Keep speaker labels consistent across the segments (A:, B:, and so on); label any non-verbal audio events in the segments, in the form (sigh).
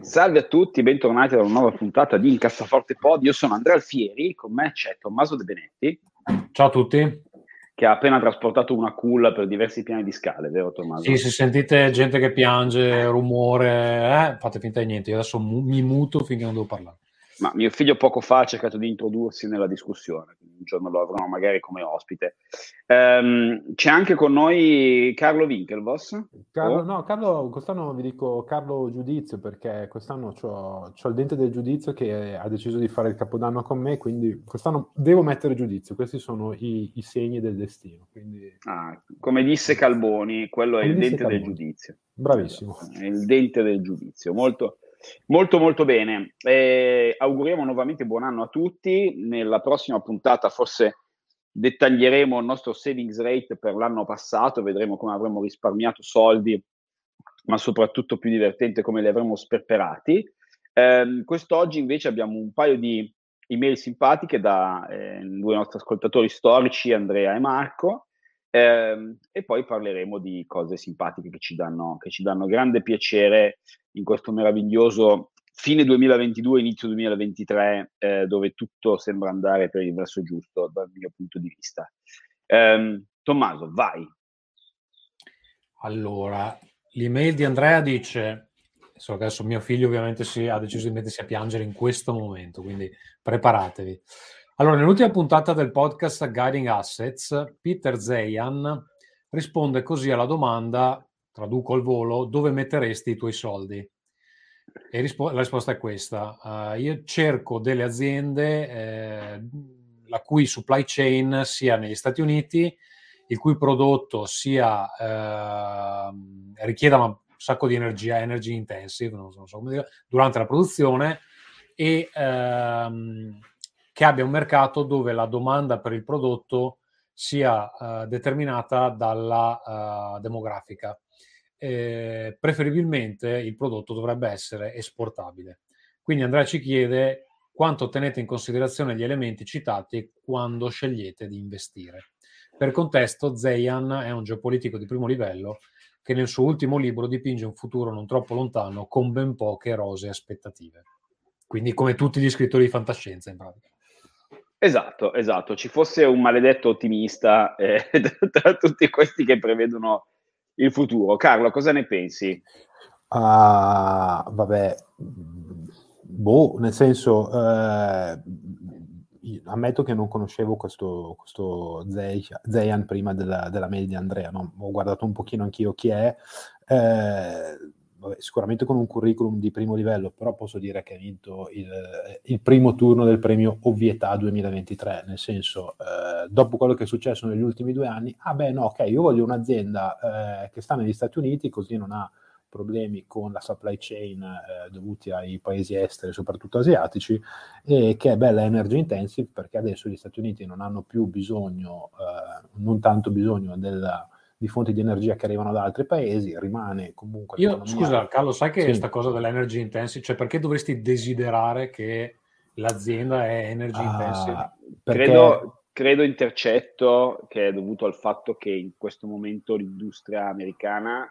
A: Salve a tutti, bentornati ad una nuova puntata di Incassaforte Pod. Io sono Andrea Alfieri, con me c'è Tommaso De Benetti.
B: Ciao a tutti.
A: Che ha appena trasportato una culla per diversi piani di scale, vero Tommaso?
B: Sì, se sentite gente che piange, rumore, eh, fate finta di niente. Io adesso mu- mi muto finché non devo parlare.
A: Ma mio figlio poco fa ha cercato di introdursi nella discussione, quindi un giorno lo avremo magari come ospite. Um, c'è anche con noi Carlo Winkelvoss.
C: Carlo, oh. No, Carlo, quest'anno vi dico Carlo Giudizio perché quest'anno ho il dente del giudizio che ha deciso di fare il capodanno con me, quindi quest'anno devo mettere giudizio. Questi sono i, i segni del destino. Quindi...
A: Ah, come disse Calboni, quello è il dente Calboni. del giudizio.
C: Bravissimo.
A: È il dente del giudizio, molto Molto molto bene. Eh, auguriamo nuovamente buon anno a tutti. Nella prossima puntata forse dettaglieremo il nostro savings rate per l'anno passato, vedremo come avremo risparmiato soldi, ma soprattutto più divertente come li avremo sperperati. Eh, quest'oggi invece abbiamo un paio di email simpatiche da eh, due nostri ascoltatori storici, Andrea e Marco, eh, e poi parleremo di cose simpatiche che ci, danno, che ci danno grande piacere in questo meraviglioso fine 2022, inizio 2023, eh, dove tutto sembra andare per il verso giusto dal mio punto di vista. Eh, Tommaso, vai.
B: Allora, l'email di Andrea dice, so adesso mio figlio ovviamente si, ha deciso di mettersi a piangere in questo momento, quindi preparatevi. Allora, nell'ultima puntata del podcast Guiding Assets, Peter Zeyan risponde così alla domanda, traduco al volo, dove metteresti i tuoi soldi? E rispo- la risposta è questa. Uh, io cerco delle aziende eh, la cui supply chain sia negli Stati Uniti, il cui prodotto sia, eh, richieda un sacco di energia, energy intensive, non so, non so come dire, durante la produzione e ehm, che abbia un mercato dove la domanda per il prodotto sia uh, determinata dalla uh, demografica. Eh, preferibilmente il prodotto dovrebbe essere esportabile. Quindi Andrea ci chiede quanto tenete in considerazione gli elementi citati quando scegliete di investire. Per contesto, Zeyan è un geopolitico di primo livello che nel suo ultimo libro dipinge un futuro non troppo lontano con ben poche rose aspettative. Quindi come tutti gli scrittori di fantascienza in pratica.
A: Esatto, esatto. Ci fosse un maledetto ottimista eh, (laughs) tra tutti questi che prevedono il futuro. Carlo, cosa ne pensi?
C: Uh, vabbè, boh, nel senso, eh, ammetto che non conoscevo questo, questo Zeyan prima della, della mail di Andrea, no? ho guardato un pochino anch'io chi è. Eh, vabbè, sicuramente con un curriculum di primo livello, però posso dire che ha vinto il, il primo turno del premio Ovvietà 2023, nel senso, eh, dopo quello che è successo negli ultimi due anni, ah beh no, ok, io voglio un'azienda eh, che sta negli Stati Uniti, così non ha problemi con la supply chain eh, dovuti ai paesi esteri, soprattutto asiatici, e che è bella energy intensive perché adesso gli Stati Uniti non hanno più bisogno, eh, non tanto bisogno della di fonti di energia che arrivano da altri paesi, rimane comunque...
B: Io, scusa Carlo, sai che questa sì. cosa dell'energy intensive, cioè perché dovresti desiderare che l'azienda è energy uh, intensive?
A: Perché... Credo, credo intercetto che è dovuto al fatto che in questo momento l'industria americana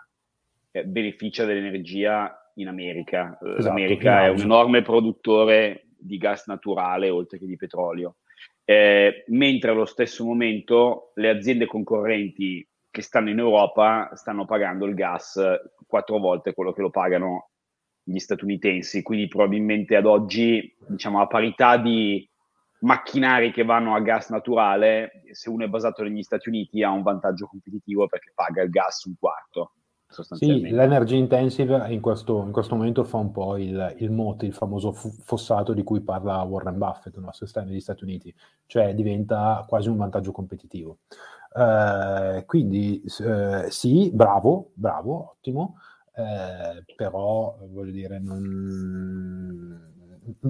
A: eh, beneficia dell'energia in America. Esatto, L'America è un enorme produttore di gas naturale oltre che di petrolio. Eh, mentre allo stesso momento le aziende concorrenti che stanno in Europa stanno pagando il gas quattro volte quello che lo pagano gli statunitensi, quindi probabilmente ad oggi, diciamo, a parità di macchinari che vanno a gas naturale, se uno è basato negli Stati Uniti ha un vantaggio competitivo perché paga il gas un quarto.
C: Sì, l'energy intensive in questo, in questo, momento fa un po' il, il MOT, il famoso fossato di cui parla Warren Buffett, no? se sta negli Stati Uniti, cioè diventa quasi un vantaggio competitivo. Eh, quindi eh, sì, bravo, bravo, ottimo. eh, però voglio dire, non,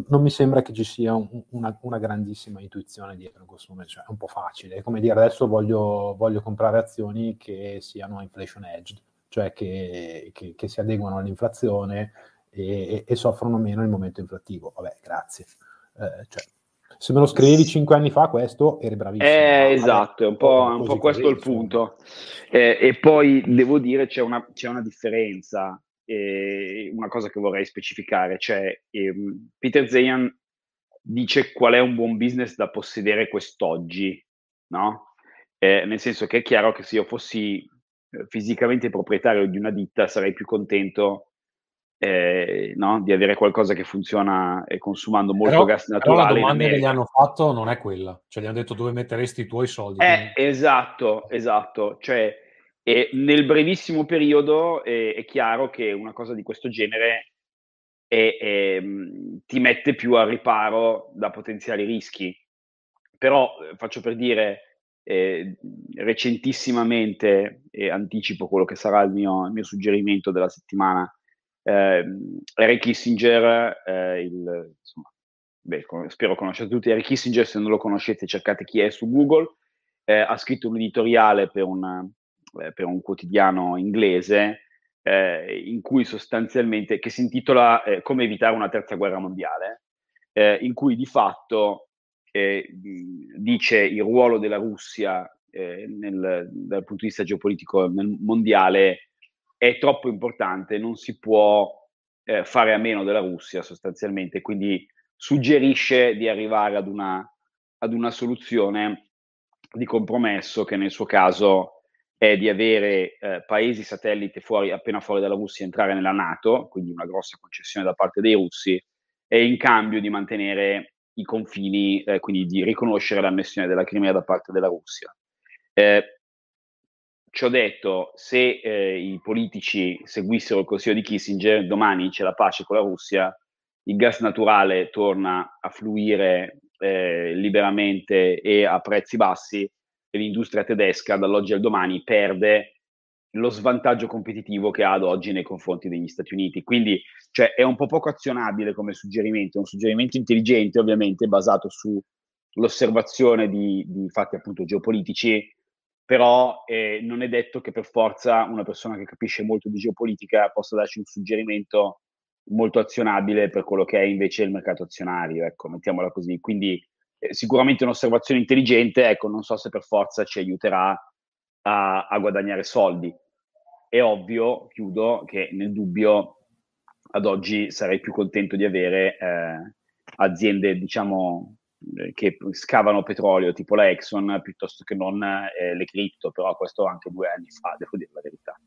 C: non, mi sembra che ci sia un, una, una, grandissima intuizione dietro in questo momento, cioè è un po' facile, è come dire adesso voglio, voglio comprare azioni che siano inflation edged, cioè che, che, che si adeguano all'inflazione e, e, soffrono meno nel momento inflattivo. Vabbè, grazie. Eh, cioè, se me lo scrivevi cinque anni fa questo eri bravissimo.
A: Eh, esatto, è un po', un po questo il punto. Eh, e poi devo dire c'è una, c'è una differenza, eh, una cosa che vorrei specificare, cioè ehm, Peter Zayan dice qual è un buon business da possedere quest'oggi, no? Eh, nel senso che è chiaro che se io fossi fisicamente proprietario di una ditta sarei più contento eh, no? di avere qualcosa che funziona e consumando molto
B: però,
A: gas naturale.
B: La domanda che gli hanno fatto non è quella, cioè gli hanno detto dove metteresti i tuoi soldi.
A: Eh. Esatto, esatto, cioè e nel brevissimo periodo è, è, chiaro che una cosa di questo genere è, è, ti mette più al riparo da potenziali rischi. Però eh, faccio per dire, eh, recentissimamente, e anticipo quello che sarà il mio, il mio suggerimento della settimana, eh, Eric Kissinger, eh, il, insomma, beh, spero conosciate tutti Eric Kissinger, se non lo conoscete cercate chi è su Google, eh, ha scritto un editoriale per, una, eh, per un quotidiano inglese eh, in cui sostanzialmente, che si intitola eh, Come evitare una terza guerra mondiale, in cui di fatto dice il ruolo della Russia nel, dal punto di vista geopolitico mondiale è troppo importante, non si può eh, fare a meno della Russia sostanzialmente, quindi suggerisce di arrivare ad una, ad una soluzione di compromesso che nel suo caso è di avere eh, paesi satellite fuori, appena fuori dalla Russia entrare nella Nato, quindi una grossa concessione da parte dei russi, e in cambio di mantenere i confini, eh, quindi di riconoscere l'annessione della Crimea da parte della Russia. Eh, ci ho detto, se eh, i politici seguissero il consiglio di Kissinger, domani c'è la pace con la Russia, il gas naturale torna a fluire eh, liberamente e a prezzi bassi e l'industria tedesca dall'oggi al domani perde lo svantaggio competitivo che ha ad oggi nei confronti degli Stati Uniti. Quindi cioè, è un po' poco azionabile come suggerimento, è un suggerimento intelligente ovviamente basato sull'osservazione di, di fatti appunto geopolitici però eh, non è detto che per forza una persona che capisce molto di geopolitica possa darci un suggerimento molto azionabile per quello che è invece il mercato azionario, ecco, mettiamola così. Quindi eh, sicuramente un'osservazione intelligente, ecco, non so se per forza ci aiuterà a, a guadagnare soldi. È ovvio, chiudo, che nel dubbio ad oggi sarei più contento di avere eh, aziende, diciamo, eh, che scavano petrolio tipo la Exxon piuttosto che non eh, le cripto, però questo anche due anni fa, devo dire la verità.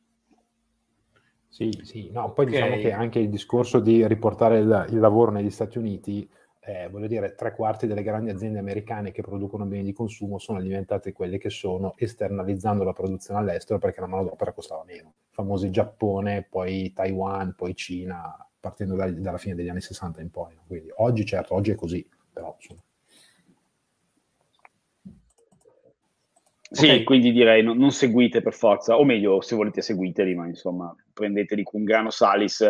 C: Sì, sì, no, poi okay. diciamo che anche il discorso di riportare il, il lavoro negli Stati Uniti, eh, voglio dire, tre quarti delle grandi aziende americane che producono beni di consumo sono diventate quelle che sono esternalizzando la produzione all'estero perché la manodopera costava meno. Famosi Giappone, poi Taiwan, poi Cina, partendo da, dalla fine degli anni 60 in poi. Quindi oggi, certo, oggi è così, però insomma.
A: Sì, okay. quindi direi non, non, seguite per forza, o meglio, se volete seguiteli, ma insomma prendeteli con grano salis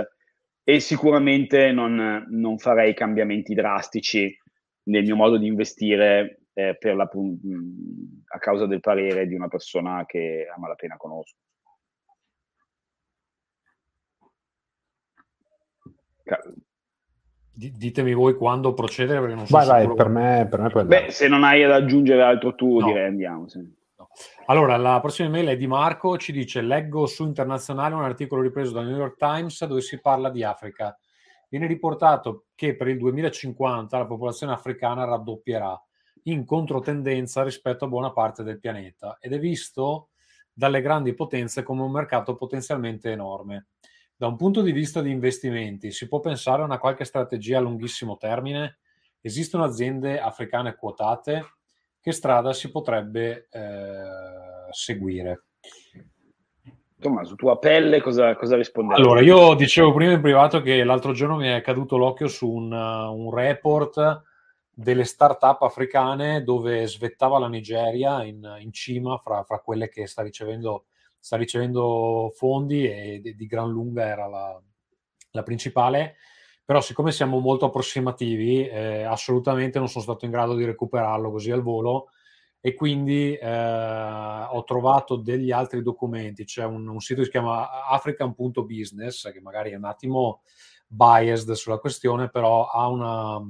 A: e sicuramente non, non farei cambiamenti drastici nel mio modo di investire eh, la, a causa del parere di una persona che a malapena conosco.
B: Ditemi voi quando procedere perché non
C: so vai, vai, per me, per me
A: Beh, se non hai ad aggiungere altro tu, no. direi andiamo. Sì.
B: Allora, la prossima email è di Marco, ci dice, leggo su Internazionale un articolo ripreso dal New York Times dove si parla di Africa. Viene riportato che per il 2050 la popolazione africana raddoppierà in controtendenza rispetto a buona parte del pianeta ed è visto dalle grandi potenze come un mercato potenzialmente enorme. Da un punto di vista di investimenti, si può pensare a una qualche strategia a lunghissimo termine? Esistono aziende africane quotate? Che strada si potrebbe eh, seguire.
A: Tommaso, tua pelle cosa, cosa risponde?
B: Allora, io dicevo prima in privato che l'altro giorno mi è caduto l'occhio su un, un report delle start-up africane dove svettava la Nigeria in, in cima fra, fra, quelle che sta ricevendo sta ricevendo fondi e di, di gran lunga era la, la, principale, però siccome siamo molto approssimativi, eh, assolutamente non sono stato in grado di recuperarlo così al volo e quindi eh, ho trovato degli altri documenti, c'è un, un sito che si chiama african.business, che magari è un attimo biased sulla questione, però ha, una,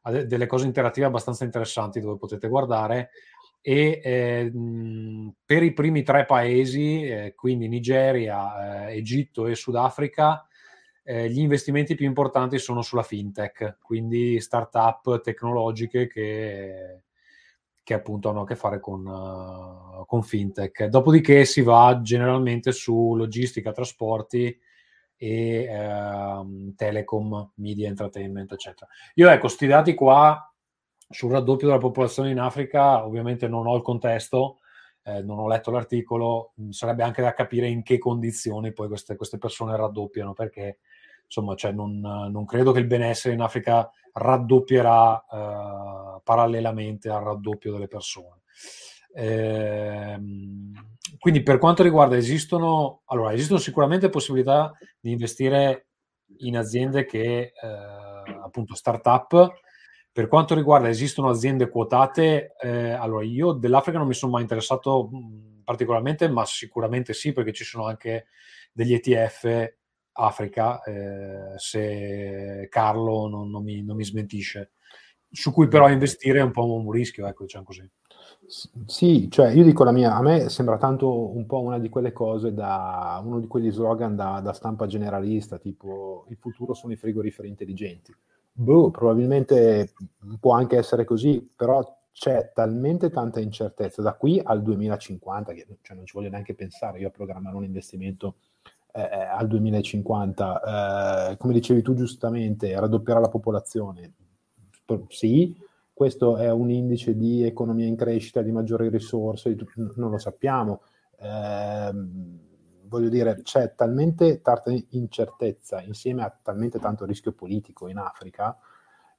B: ha delle cose interattive abbastanza interessanti dove potete guardare e eh, per i primi tre paesi, eh, quindi Nigeria, eh, Egitto e Sudafrica, eh, gli investimenti più importanti sono sulla fintech, quindi start-up tecnologiche che, che appunto hanno a che fare con, uh, con fintech. Dopodiché si va generalmente su logistica, trasporti e ehm, telecom, media, entertainment, eccetera. Io ecco, questi dati qua sul raddoppio della popolazione in Africa, ovviamente non ho il contesto, eh, non ho letto l'articolo, sarebbe anche da capire in che condizioni poi queste, queste persone raddoppiano, perché insomma cioè non, non, credo che il benessere in Africa raddoppierà eh, parallelamente al raddoppio delle persone. Eh, quindi per quanto riguarda esistono, allora, esistono sicuramente possibilità di investire in aziende che eh, appunto start-up per quanto riguarda esistono aziende quotate, eh, allora io dell'Africa non mi sono mai interessato mh, particolarmente, ma sicuramente sì, perché ci sono anche degli ETF Africa, eh, se Carlo non, non, mi, non, mi, smentisce, su cui però investire è un po' un rischio, ecco, diciamo così.
C: Sì, cioè io dico la mia, a me sembra tanto un po' una di quelle cose da uno di quegli slogan da, da stampa generalista, tipo il futuro sono i frigoriferi intelligenti Boh, probabilmente può anche essere così, però c'è talmente tanta incertezza. Da qui al 2050 che cioè, non ci voglio neanche pensare io a programmare un investimento eh, eh al 2050. Eh, come dicevi tu giustamente, raddoppierà la popolazione. Sì, questo è un indice di economia in crescita, di maggiori risorse, non lo sappiamo. Eh, voglio dire, c'è talmente tanta incertezza insieme a talmente tanto rischio politico in Africa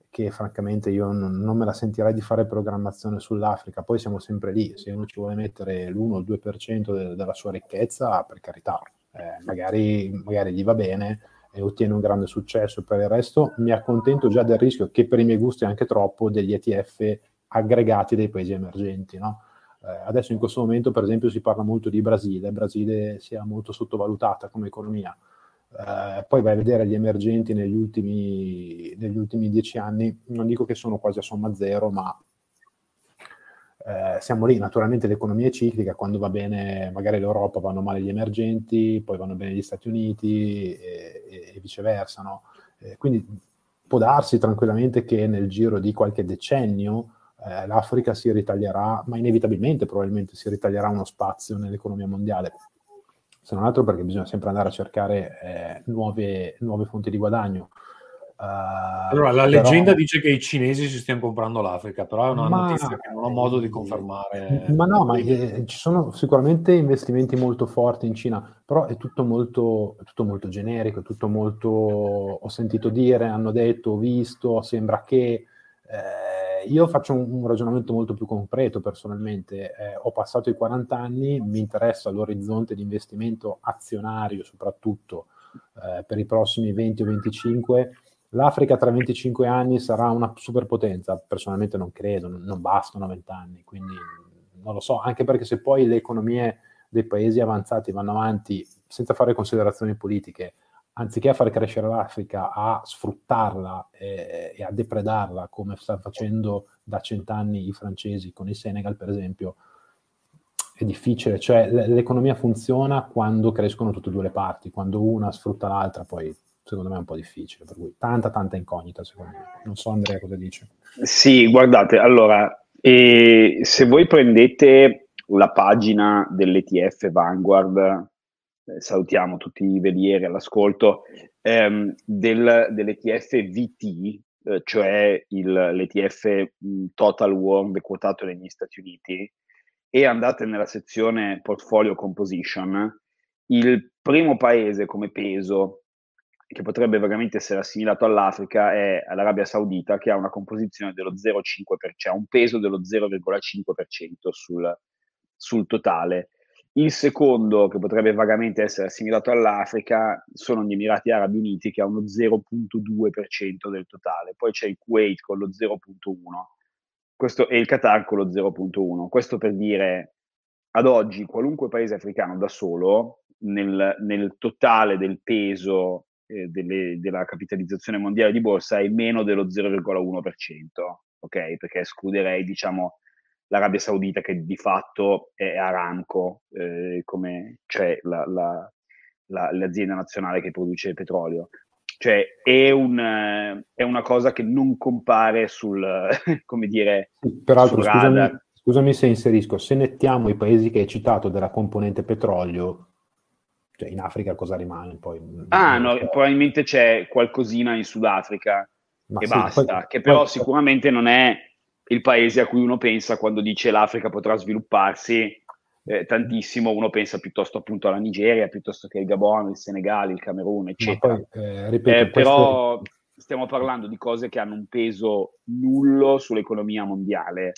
C: che francamente io non, non, me la sentirei di fare programmazione sull'Africa. Poi siamo sempre lì, se uno ci vuole mettere l'1 o il 2% de- della sua ricchezza, per carità, eh, magari, magari gli va bene e ottiene un grande successo. Per il resto mi accontento già del rischio, che per i miei gusti è anche troppo, degli ETF aggregati dei paesi emergenti, no? Eh, adesso in questo momento, per esempio, si parla molto di Brasile, Brasile sia molto sottovalutata come economia. Eh, poi vai a vedere gli emergenti negli ultimi, negli ultimi dieci anni, non dico che sono quasi a somma zero, ma eh, siamo lì. Naturalmente l'economia è ciclica, quando va bene magari l'Europa vanno male gli emergenti, poi vanno bene gli Stati Uniti e, e, e viceversa. No? Eh, quindi può darsi tranquillamente che nel giro di qualche decennio eh, l'Africa si ritaglierà, ma inevitabilmente probabilmente si ritaglierà uno spazio nell'economia mondiale, se non altro perché bisogna sempre andare a cercare eh, nuove, nuove, fonti di guadagno.
B: Uh, allora, la però... leggenda dice che i cinesi si stiano comprando l'Africa, però è una ma... notizia che non ho modo di confermare.
C: Ma no, ma eh, ci sono sicuramente investimenti molto forti in Cina, però è tutto molto, tutto molto generico, tutto molto ho sentito dire, hanno detto, ho visto, sembra che... Eh, io faccio un, un, ragionamento molto più concreto personalmente. Eh, ho passato i 40 anni, mi interessa l'orizzonte di investimento azionario soprattutto eh, per i prossimi 20 o 25. L'Africa tra 25 anni sarà una superpotenza? Personalmente non credo, non, bastano 20 anni, quindi non lo so, anche perché se poi le economie dei paesi avanzati vanno avanti senza fare considerazioni politiche, anziché a far crescere l'Africa, a sfruttarla e, e, a depredarla come stanno facendo da cent'anni i francesi con il Senegal, per esempio, è difficile. Cioè, l'economia funziona quando crescono tutte e due le parti, quando una sfrutta l'altra, poi secondo me è un po' difficile. Per cui tanta, tanta incognita, secondo me. Non so, Andrea, cosa dice.
A: Sì, guardate, allora, eh, se voi prendete la pagina dell'ETF Vanguard eh, salutiamo tutti i velieri all'ascolto, ehm, del, dell'ETF VT, eh, cioè il, l'ETF mh, Total World quotato negli Stati Uniti, e andate nella sezione Portfolio Composition, il primo paese come peso che potrebbe veramente essere assimilato all'Africa è l'Arabia Saudita che ha una composizione dello 0,5%, cioè un peso dello 0,5% sul, sul totale. Il secondo, che potrebbe vagamente essere assimilato all'Africa, sono gli Emirati Arabi Uniti che ha uno 0.2% del totale, poi c'è il Kuwait con lo 0.1% questo, e il Qatar con lo 0.1%. Questo per dire, ad oggi qualunque paese africano da solo, nel, nel totale del peso eh, delle, della capitalizzazione mondiale di borsa, è meno dello 0,1%, ok? Perché escluderei, diciamo, l'Arabia Saudita che di fatto è Aramco, eh, come cioè la, la, la, l'azienda nazionale che produce il petrolio. Cioè è, un, è, una cosa che non compare sul, (laughs) come dire,
C: Peraltro, sul scusami, scusami, se inserisco, se nettiamo i paesi che hai citato della componente petrolio, cioè in Africa cosa rimane poi?
A: Ah, no, probabilmente c'è qualcosina in Sudafrica Ma e sì, basta, poi, che però poi, sicuramente non è il paese a cui uno pensa quando dice l'Africa potrà svilupparsi eh, tantissimo, uno pensa piuttosto appunto alla Nigeria, piuttosto che il Gabon, il Senegal, il Camerun, eccetera. Poi, eh, ripeto, eh, però stiamo parlando di cose che hanno un peso nullo sull'economia mondiale.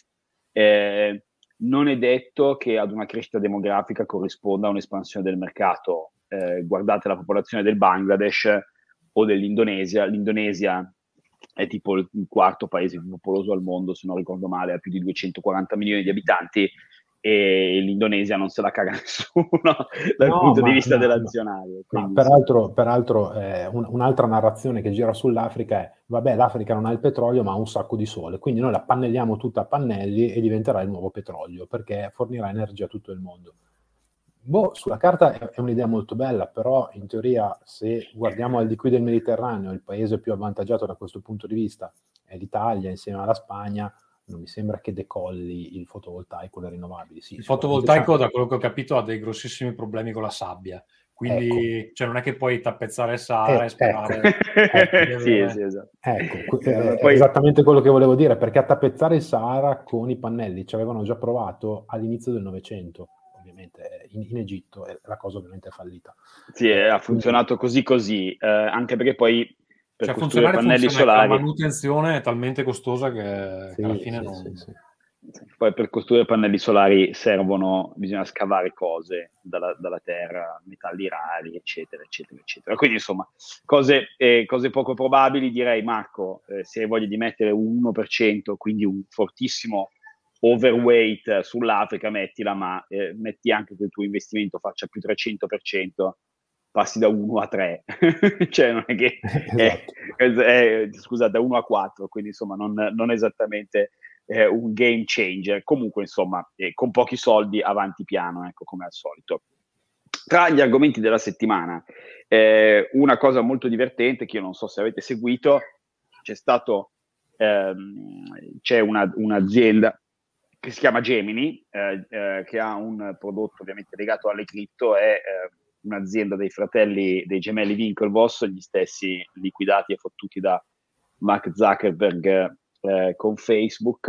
A: Eh, non è detto che ad una crescita demografica corrisponda un'espansione del mercato. Eh, guardate la popolazione del Bangladesh o dell'Indonesia. L'Indonesia è tipo il quarto paese più popoloso al mondo, se non ricordo male, ha più di 240 milioni di abitanti e l'Indonesia non se la caga (laughs) nessuno dal no, punto ma, di vista no, dell'azionario.
C: Ma peraltro, peraltro eh, un, un'altra narrazione che gira sull'Africa è, vabbè, l'Africa non ha il petrolio ma ha un sacco di sole, quindi noi la pannelliamo tutta a pannelli e diventerà il nuovo petrolio perché fornirà energia a tutto il mondo. Boh, sulla carta è un'idea molto bella, però in teoria se guardiamo al di qui del Mediterraneo, il paese più avvantaggiato da questo punto di vista è l'Italia insieme alla Spagna, non mi sembra che decolli il fotovoltaico le rinnovabili. Sì,
B: il fotovoltaico, da quello che ho capito, ha dei grossissimi problemi con la sabbia. Quindi ecco. cioè, non è che puoi tappezzare il Sahara eh, e sperare. (laughs)
C: Ecco. ecco, sì, sì, esatto. ecco eh, poi... esattamente quello che volevo dire, perché a tappezzare il Sahara con i pannelli ci avevano già provato all'inizio del Novecento ovviamente in, in, Egitto e la cosa ovviamente è fallita.
A: Sì, ha funzionato così così, eh, anche perché poi per cioè, costruire pannelli solari.
B: La manutenzione è talmente costosa che, sì, che alla fine sì, non... Sì,
A: Poi per costruire pannelli solari servono, bisogna scavare cose dalla, dalla terra, metalli rari, eccetera, eccetera, eccetera. Quindi insomma, cose, eh, cose poco probabili, direi Marco, eh, se hai voglia di mettere un 1%, quindi un fortissimo overweight sull'Africa, mettila, ma eh, metti anche che il tuo investimento faccia più 300%, passi da 1 a 3, (laughs) cioè non è che (laughs) esatto. è, è, scusate, da 1 a 4, quindi insomma non, non esattamente eh, un game changer, comunque insomma eh, con pochi soldi avanti piano, ecco come al solito. Tra gli argomenti della settimana, eh, una cosa molto divertente che io non so se avete seguito, c'è stato, ehm, c'è una, un'azienda che si chiama Gemini, eh, eh, che ha un prodotto ovviamente legato alle cripto, è eh, un'azienda dei fratelli, dei gemelli Winklevoss, gli stessi liquidati e fottuti da Mark Zuckerberg eh, con Facebook,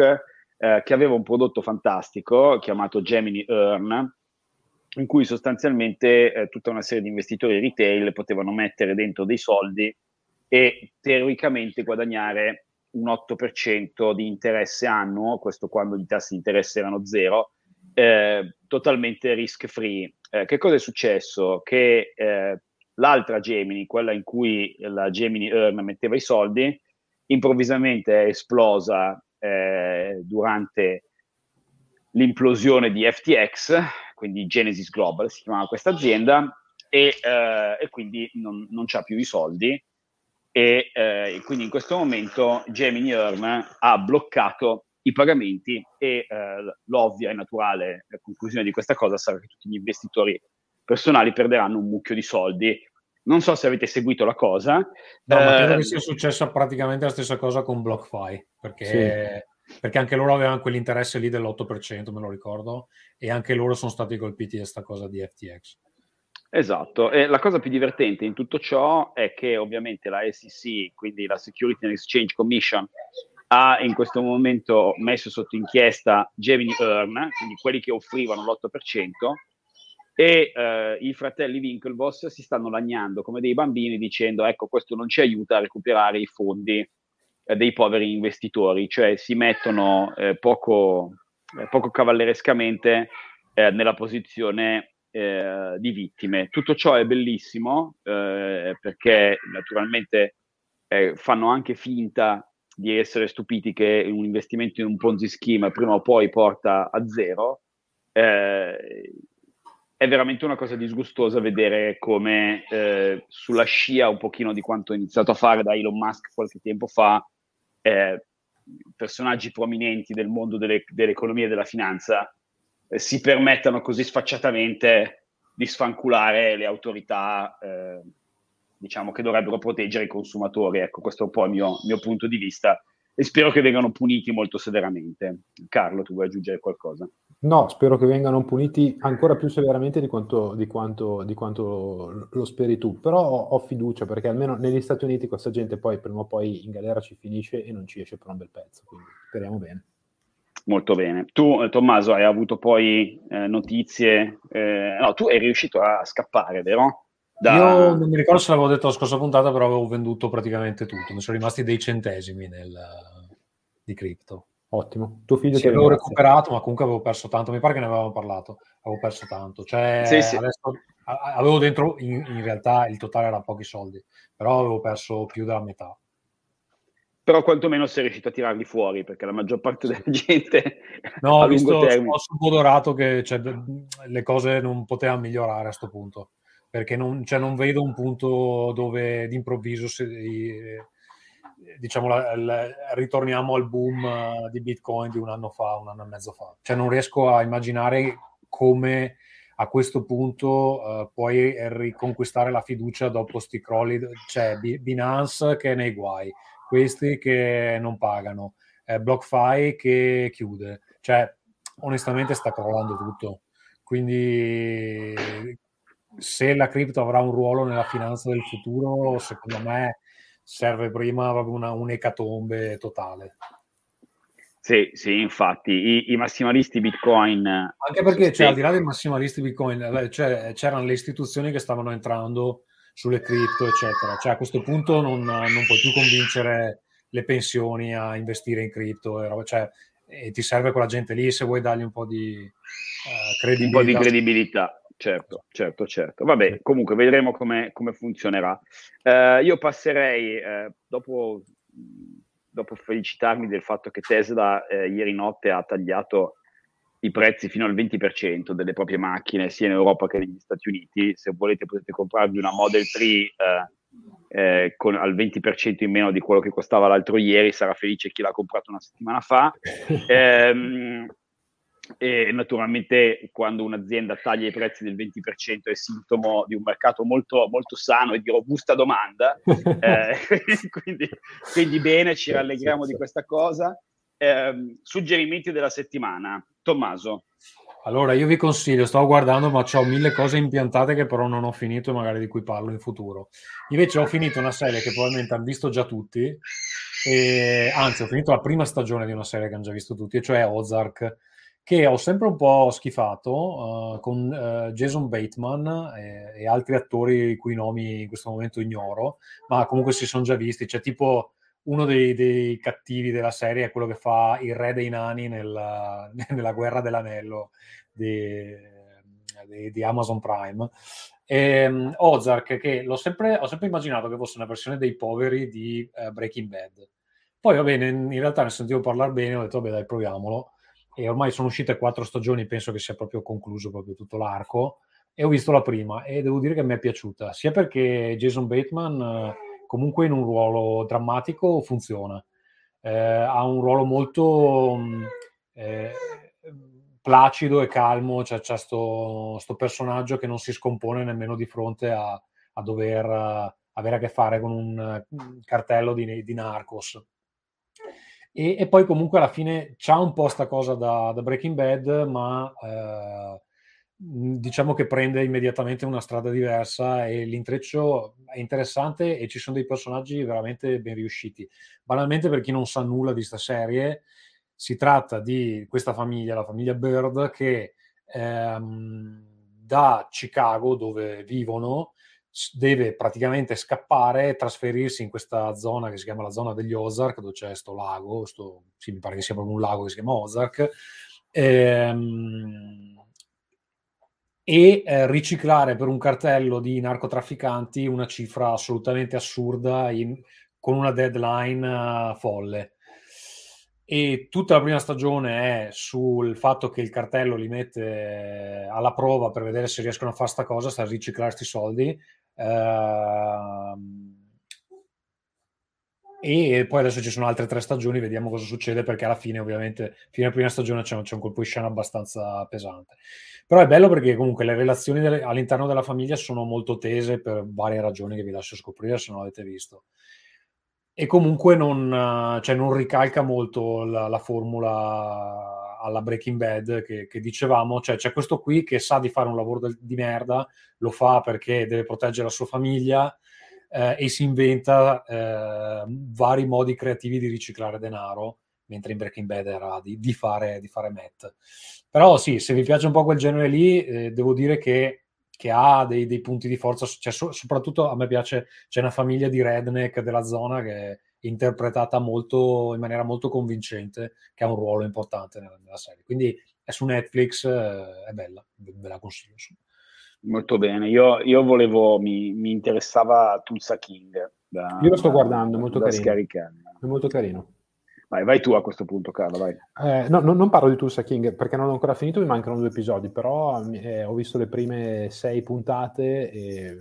A: eh, che aveva un prodotto fantastico chiamato Gemini Earn, in cui sostanzialmente eh, tutta una serie di investitori retail potevano mettere dentro dei soldi e teoricamente guadagnare un 8% di interesse annuo, questo quando i tassi di interesse erano zero, eh, totalmente risk free. Eh, che cosa è successo? Che eh, l'altra Gemini, quella in cui la Gemini Earn metteva i soldi, improvvisamente è esplosa eh, durante l'implosione di FTX, quindi Genesis Global si chiamava questa azienda, e, eh, e quindi non, non c'ha più i soldi e eh, quindi in questo momento Gemini Earn ha bloccato i pagamenti e eh, l'ovvia e naturale conclusione di questa cosa sarà che tutti gli investitori personali perderanno un mucchio di soldi. Non so se avete seguito la cosa. No,
B: ma credo che eh, sia successa praticamente la stessa cosa con BlockFi, perché, sì. perché anche loro avevano quell'interesse lì dell'8%, me lo ricordo, e anche loro sono stati colpiti da questa cosa di FTX.
A: Esatto, e la cosa più divertente in tutto ciò è che ovviamente la SEC, quindi la Security and Exchange Commission, ha in questo momento messo sotto inchiesta Gemini Earn, quindi quelli che offrivano l'8%, e eh, i fratelli Winklevoss si stanno lagnando come dei bambini dicendo ecco questo non ci aiuta a recuperare i fondi eh, dei poveri investitori, cioè si mettono eh, poco, eh, poco cavallerescamente eh, nella posizione eh, di vittime. Tutto ciò è bellissimo perché naturalmente fanno anche finta di essere stupiti che un investimento in un Ponzi scheme prima o poi porta a zero. Eh, è veramente una cosa disgustosa vedere come eh, sulla scia un pochino di quanto iniziato a fare da Elon Musk qualche tempo fa, eh, personaggi prominenti del mondo delle, dell'economia e della finanza eh, si permettano così sfacciatamente di sfanculare le autorità eh, diciamo che dovrebbero proteggere i consumatori. Ecco, questo è un po' il mio, mio punto di vista e spero che vengano puniti molto severamente. Carlo, tu vuoi aggiungere qualcosa?
C: No, spero che vengano puniti ancora più severamente di quanto, di quanto, di quanto lo speri tu, però ho, ho, fiducia perché almeno negli Stati Uniti questa gente poi prima o poi in galera ci finisce e non ci esce per un bel pezzo, quindi speriamo bene.
A: Molto bene. Tu, eh, Tommaso, hai avuto poi eh, notizie, eh, no, tu eri riuscito a scappare, vero?
B: Da... Io non mi ricordo se l'avevo detto la scorsa puntata, però avevo venduto praticamente tutto. Mi sono rimasti dei centesimi nel, di cripto.
C: Ottimo. Tuo figlio
B: sì, avevo recuperato, ma comunque avevo perso tanto. Mi pare che ne avevamo parlato. Avevo perso tanto. Cioè, sì, sì. adesso avevo dentro, in, in, realtà il totale era pochi soldi, però avevo perso più della metà.
A: Però quantomeno sei riuscito a tirarli fuori, perché la maggior parte della gente
B: no, ho visto, ho subodorato che cioè, le cose non potevano migliorare a questo punto perché non, cioè, non vedo un punto dove d'improvviso si, diciamo, la, la, ritorniamo al boom uh, di Bitcoin di un anno fa, un anno e mezzo fa. Cioè, non riesco a immaginare come a questo punto uh, puoi riconquistare la fiducia dopo sti crolli. Cioè, Binance che è nei guai, questi che non pagano, eh, BlockFi che chiude. Cioè, onestamente sta crollando tutto. Quindi se la cripto avrà un ruolo nella finanza del futuro, secondo me serve prima una, un'ecatombe totale.
A: Sì, sì, infatti, I, i, massimalisti Bitcoin.
B: Anche perché, cioè, al di là dei massimalisti Bitcoin, cioè, c'erano le istituzioni che stavano entrando sulle cripto, eccetera. Cioè, a questo punto non, non puoi più convincere le pensioni a investire in cripto, cioè, e ti serve quella gente lì se vuoi dargli un po' di uh, credibilità.
A: Un po' di credibilità. Certo, certo, certo. Vabbè, comunque vedremo come, come funzionerà. Uh, io passerei, uh, dopo, dopo, felicitarmi del fatto che Tesla uh, ieri notte ha tagliato i prezzi fino al 20% delle proprie macchine, sia in Europa che negli Stati Uniti. Se volete potete comprarvi una Model 3 con, al 20% in meno di quello che costava l'altro ieri, sarà felice chi l'ha comprato una settimana fa. um, (laughs) e naturalmente quando un'azienda taglia i prezzi del 20% è sintomo di un mercato molto, molto sano e di robusta domanda, (laughs) eh, (laughs) quindi, quindi, bene, ci rallegriamo di questa cosa. Eh, suggerimenti della settimana. Tommaso.
B: Allora, io vi consiglio, stavo guardando, ma ho mille cose impiantate che però non ho finito e magari di cui parlo in futuro. Invece ho finito una serie che probabilmente hanno visto già tutti, e, anzi ho finito la prima stagione di una serie che hanno già visto tutti, e cioè Ozark, che ho sempre un po' schifato uh, con uh, Jason Bateman e, e, altri attori i cui nomi in questo momento ignoro, ma comunque si sono già visti. C'è tipo uno dei, dei, cattivi della serie è quello che fa il re dei nani nella, (laughs) nella guerra dell'anello di, di, di Amazon Prime. E, um, Ozark, che sempre, ho sempre immaginato che fosse una versione dei poveri di uh, Breaking Bad. Poi va bene, in realtà ne sentivo parlare bene, ho detto, vabbè dai, proviamolo e ormai sono uscite quattro stagioni, penso che sia proprio concluso proprio tutto l'arco e ho visto la prima e devo dire che mi è piaciuta, sia perché Jason Bateman eh, comunque in un ruolo drammatico funziona, eh, ha un ruolo molto mm, eh, placido e calmo, cioè c'è questo personaggio che non si scompone nemmeno di fronte a, a dover uh, avere a che fare con un uh, cartello di, di narcos. E, e, poi comunque alla fine c'ha un po' sta cosa da, da Breaking Bad, ma eh, diciamo che prende immediatamente una strada diversa e l'intreccio è interessante e ci sono dei personaggi veramente ben riusciti. Banalmente per chi non sa nulla di questa serie, si tratta di questa famiglia, la famiglia Bird, che ehm, da Chicago, dove vivono, deve praticamente scappare e trasferirsi in questa zona che si chiama la zona degli Ozark, dove c'è questo lago, sto, sì, mi pare che sia proprio un lago che si chiama Ozark, ehm, e eh, riciclare per un cartello di narcotrafficanti una cifra assolutamente assurda in, con una deadline uh, folle. E tutta la prima stagione è sul fatto che il cartello li mette eh, alla prova per vedere se riescono a fare sta cosa, sta a riciclare questi soldi. Uh, e poi adesso ci sono altre tre stagioni, vediamo cosa succede perché alla fine ovviamente, fine della prima stagione c'è un, c'è un colpo di scena abbastanza pesante. Però è bello perché comunque le relazioni delle, all'interno della famiglia sono molto tese per varie ragioni che vi lascio scoprire se non l'avete visto. E comunque non, cioè non ricalca molto la, la, formula alla Breaking Bad che, che, dicevamo, cioè c'è questo qui che sa di fare un lavoro del, di merda, lo fa perché deve proteggere la sua famiglia, eh, e si inventa eh, vari modi creativi di riciclare denaro, mentre in Breaking Bad era di, di, fare, fare Matt. Però sì, se vi piace un po' quel genere lì, eh, devo dire che, che ha dei, dei, punti di forza, cioè, so, soprattutto a me piace, c'è una famiglia di redneck della zona che interpretata molto, in maniera molto convincente, che ha un ruolo importante nella, nella serie. Quindi è su Netflix, eh, è bella, ve la consiglio.
A: Molto bene, io, io volevo, mi, mi, interessava Tulsa King.
C: Da, io lo sto guardando, è molto da carino. Scaricare. È molto carino.
A: Vai, vai tu a questo punto, Carlo, vai.
C: Eh, no, no, non parlo di Tulsa King perché non ho ancora finito, mi mancano due episodi, però eh, ho visto le prime sei puntate e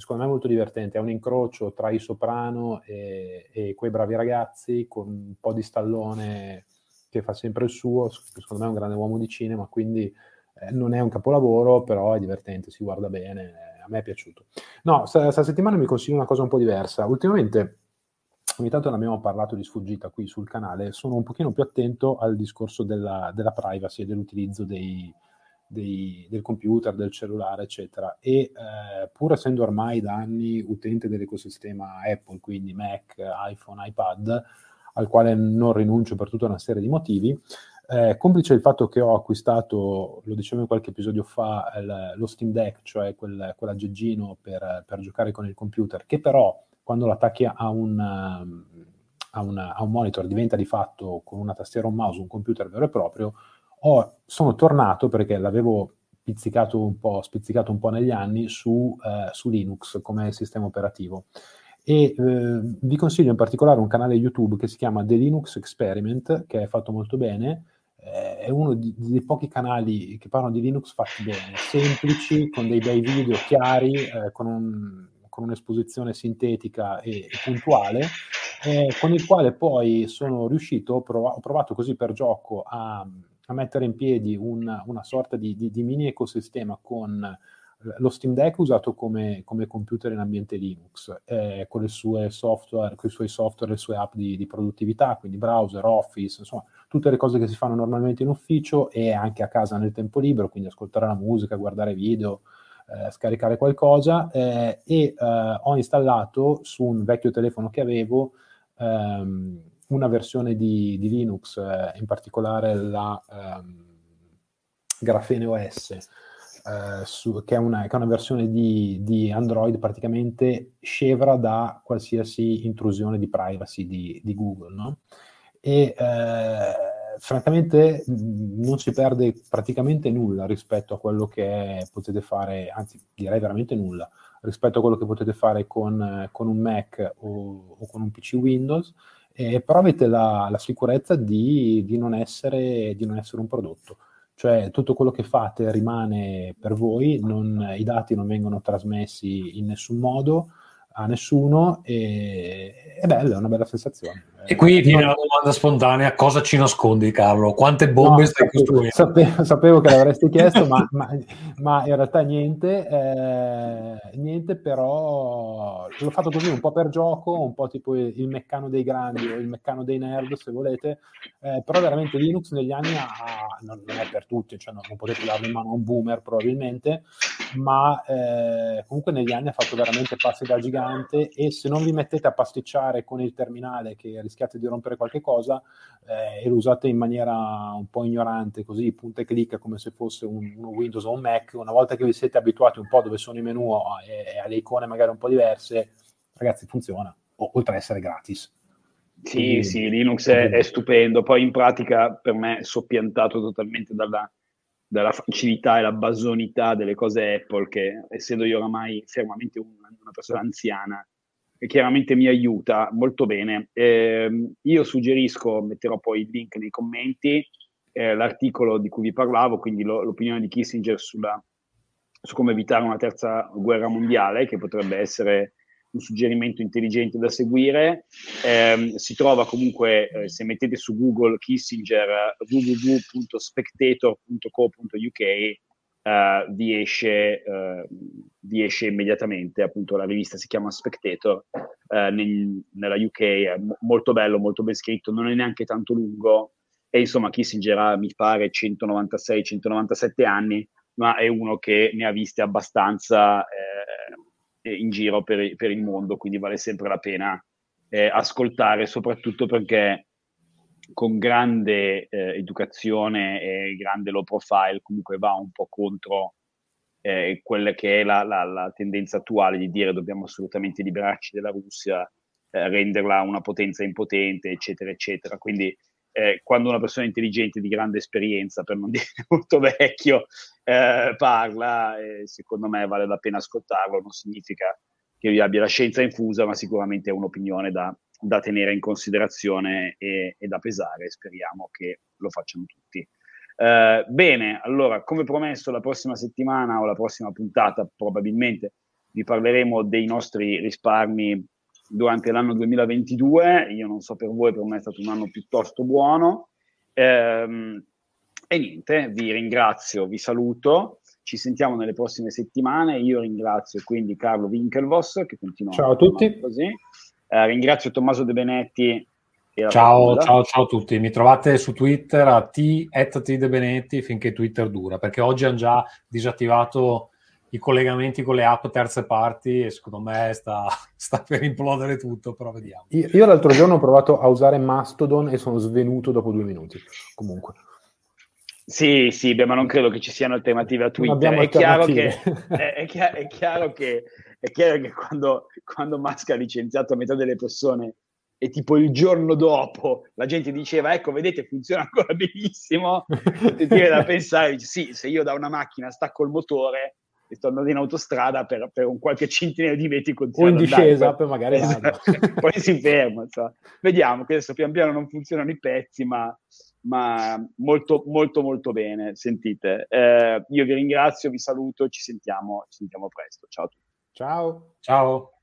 C: secondo me è molto divertente. È un incrocio tra i soprano e, e quei bravi ragazzi con un po' di stallone che fa sempre il suo. Secondo me è un grande uomo di cinema, quindi eh, non è un capolavoro, però è divertente, si guarda bene, eh, a me è piaciuto. No, questa settimana mi consiglio una cosa un po' diversa. Ultimamente, ogni tanto ne abbiamo parlato di sfuggita qui sul canale, sono un pochino più attento al discorso della, della privacy e dell'utilizzo dei, dei, del computer, del cellulare, eccetera. E eh, pur essendo ormai da anni utente dell'ecosistema Apple, quindi Mac, iPhone, iPad, al quale non rinuncio per tutta una serie di motivi, eh, complice il fatto che ho acquistato, lo dicevo in qualche episodio fa, il, lo Steam Deck, cioè quel, quell'aggeggino per, per, giocare con il computer, che però quando l'attacchi a un, a, una, a un, monitor diventa di fatto con una tastiera o un mouse un computer vero e proprio, ho, sono tornato perché l'avevo pizzicato un po', spizzicato un po' negli anni su, eh, su Linux come sistema operativo. E eh, vi consiglio in particolare un canale YouTube che si chiama The Linux Experiment, che è fatto molto bene, eh, è uno di, dei pochi canali che parlano di Linux fatti bene, semplici, con dei bei video chiari, eh, con, un, con, un'esposizione sintetica e, e puntuale, eh, con il quale poi sono riuscito, prov- ho provato così per gioco a, a mettere in piedi un, una sorta di, di, di mini ecosistema con lo Steam Deck usato come, come computer in ambiente Linux, eh, con, software, con i suoi software, le sue app di, di, produttività, quindi browser, Office, insomma, tutte le cose che si fanno normalmente in ufficio e anche a casa nel tempo libero, quindi ascoltare la musica, guardare video, eh, scaricare qualcosa. Eh, e eh, ho installato su un vecchio telefono che avevo ehm, una versione di, di Linux, eh, in particolare la ehm, Grafene OS eh, su, che, è una, che, è una, versione di, di, Android praticamente scevra da qualsiasi intrusione di privacy di, di Google, no? E eh, francamente non si perde praticamente nulla rispetto a quello che potete fare, anzi direi veramente nulla, rispetto a quello che potete fare con, con un Mac o, o, con un PC Windows, eh, però avete la, la sicurezza di, di, non essere, di non essere un prodotto cioè tutto quello che fate rimane per voi, non, i dati non vengono trasmessi in nessun modo a nessuno e è bello, è una bella sensazione.
B: E qui viene la domanda spontanea, cosa ci nascondi Carlo? Quante bombe no, stai costruendo?
C: Sapevo, sapevo, che l'avresti chiesto, ma, ma, ma, in realtà niente, eh, niente però l'ho fatto così un po' per gioco, un po' tipo il, meccano dei grandi o il meccano dei nerd se volete, eh, però veramente Linux negli anni ha, non, non, è per tutti, cioè non, non, potete darlo in mano a un boomer probabilmente, ma eh, comunque negli anni ha fatto veramente passi da gigante e se non vi mettete a pasticciare con il terminale che rischiate rischiate di rompere qualche cosa eh, e lo usate in maniera un po' ignorante, così punta e clicca come se fosse un, un, Windows o un Mac, una volta che vi siete abituati un po' dove sono i menu e, e alle icone magari un po' diverse, ragazzi funziona, o, oltre ad essere gratis.
A: Sì, Quindi, sì, Linux è, è, stupendo, poi in pratica per me è soppiantato totalmente dalla, dalla facilità e la basonità delle cose Apple, che essendo io oramai fermamente una, una persona anziana, chiaramente mi aiuta molto bene. Eh, io suggerisco, metterò poi il link nei commenti, eh, l'articolo di cui vi parlavo, quindi lo, l'opinione di Kissinger sulla, su come evitare una terza guerra mondiale, che potrebbe essere un suggerimento intelligente da seguire. Eh, si trova comunque, eh, se mettete su Google Kissinger www.spectator.co.uk, Uh, vi, esce, uh, vi, esce, immediatamente, appunto la rivista si chiama Spectator, uh, nel, nella UK, è m- molto bello, molto ben scritto, non è neanche tanto lungo e insomma Kissinger ha, mi pare, 196-197 anni, ma è uno che ne ha viste abbastanza eh, in giro per, per, il mondo, quindi vale sempre la pena eh, ascoltare, soprattutto perché con grande eh, educazione e grande low profile comunque va un po' contro eh, quella che è la, la, la, tendenza attuale di dire dobbiamo assolutamente liberarci della Russia, eh, renderla una potenza impotente, eccetera, eccetera. Quindi eh, quando una persona intelligente di grande esperienza, per non (laughs) dire molto vecchio, eh, parla, eh, secondo me vale la pena ascoltarlo, non significa che io abbia la scienza infusa, ma sicuramente è un'opinione da, da tenere in considerazione e, e, da pesare. Speriamo che lo facciano tutti. Uh, bene, allora, come promesso, la prossima settimana o la prossima puntata probabilmente vi parleremo dei nostri risparmi durante l'anno 2022. Io non so per voi, per me è stato un anno piuttosto buono. Um, e niente, vi ringrazio, vi saluto. Ci sentiamo nelle prossime settimane. Io ringrazio quindi Carlo Winkelvoss che continua.
C: Ciao a tutti.
A: Così. Eh, ringrazio Tommaso De Benetti.
B: Ciao, ciao, ciao a tutti. Mi trovate su Twitter a t, at t De Benetti finché Twitter dura, perché oggi hanno già disattivato i collegamenti con le app terze parti e secondo me sta, (laughs) sta per implodere tutto, però vediamo.
C: Io, io, l'altro giorno ho provato a usare Mastodon e sono svenuto dopo due minuti. Comunque.
A: Sì, sì, beh, ma non credo che ci siano alternative a Twitter. È chiaro, che, (laughs) è, è, chiaro, è, chiaro che, è chiaro che quando, quando Musk ha licenziato a metà delle persone e tipo il giorno dopo la gente diceva ecco vedete funziona ancora benissimo ti viene da pensare sì se io da una macchina stacco il motore e sto andando in autostrada per, per un qualche centinaio di metri
C: o in discesa poi magari
A: esatto. (laughs) poi si ferma insomma. vediamo che adesso pian piano non funzionano i pezzi ma ma molto, molto, molto bene. Sentite, eh, io vi ringrazio, vi saluto, ci sentiamo, ci sentiamo presto. Ciao a tutti.
C: Ciao.
B: Ciao.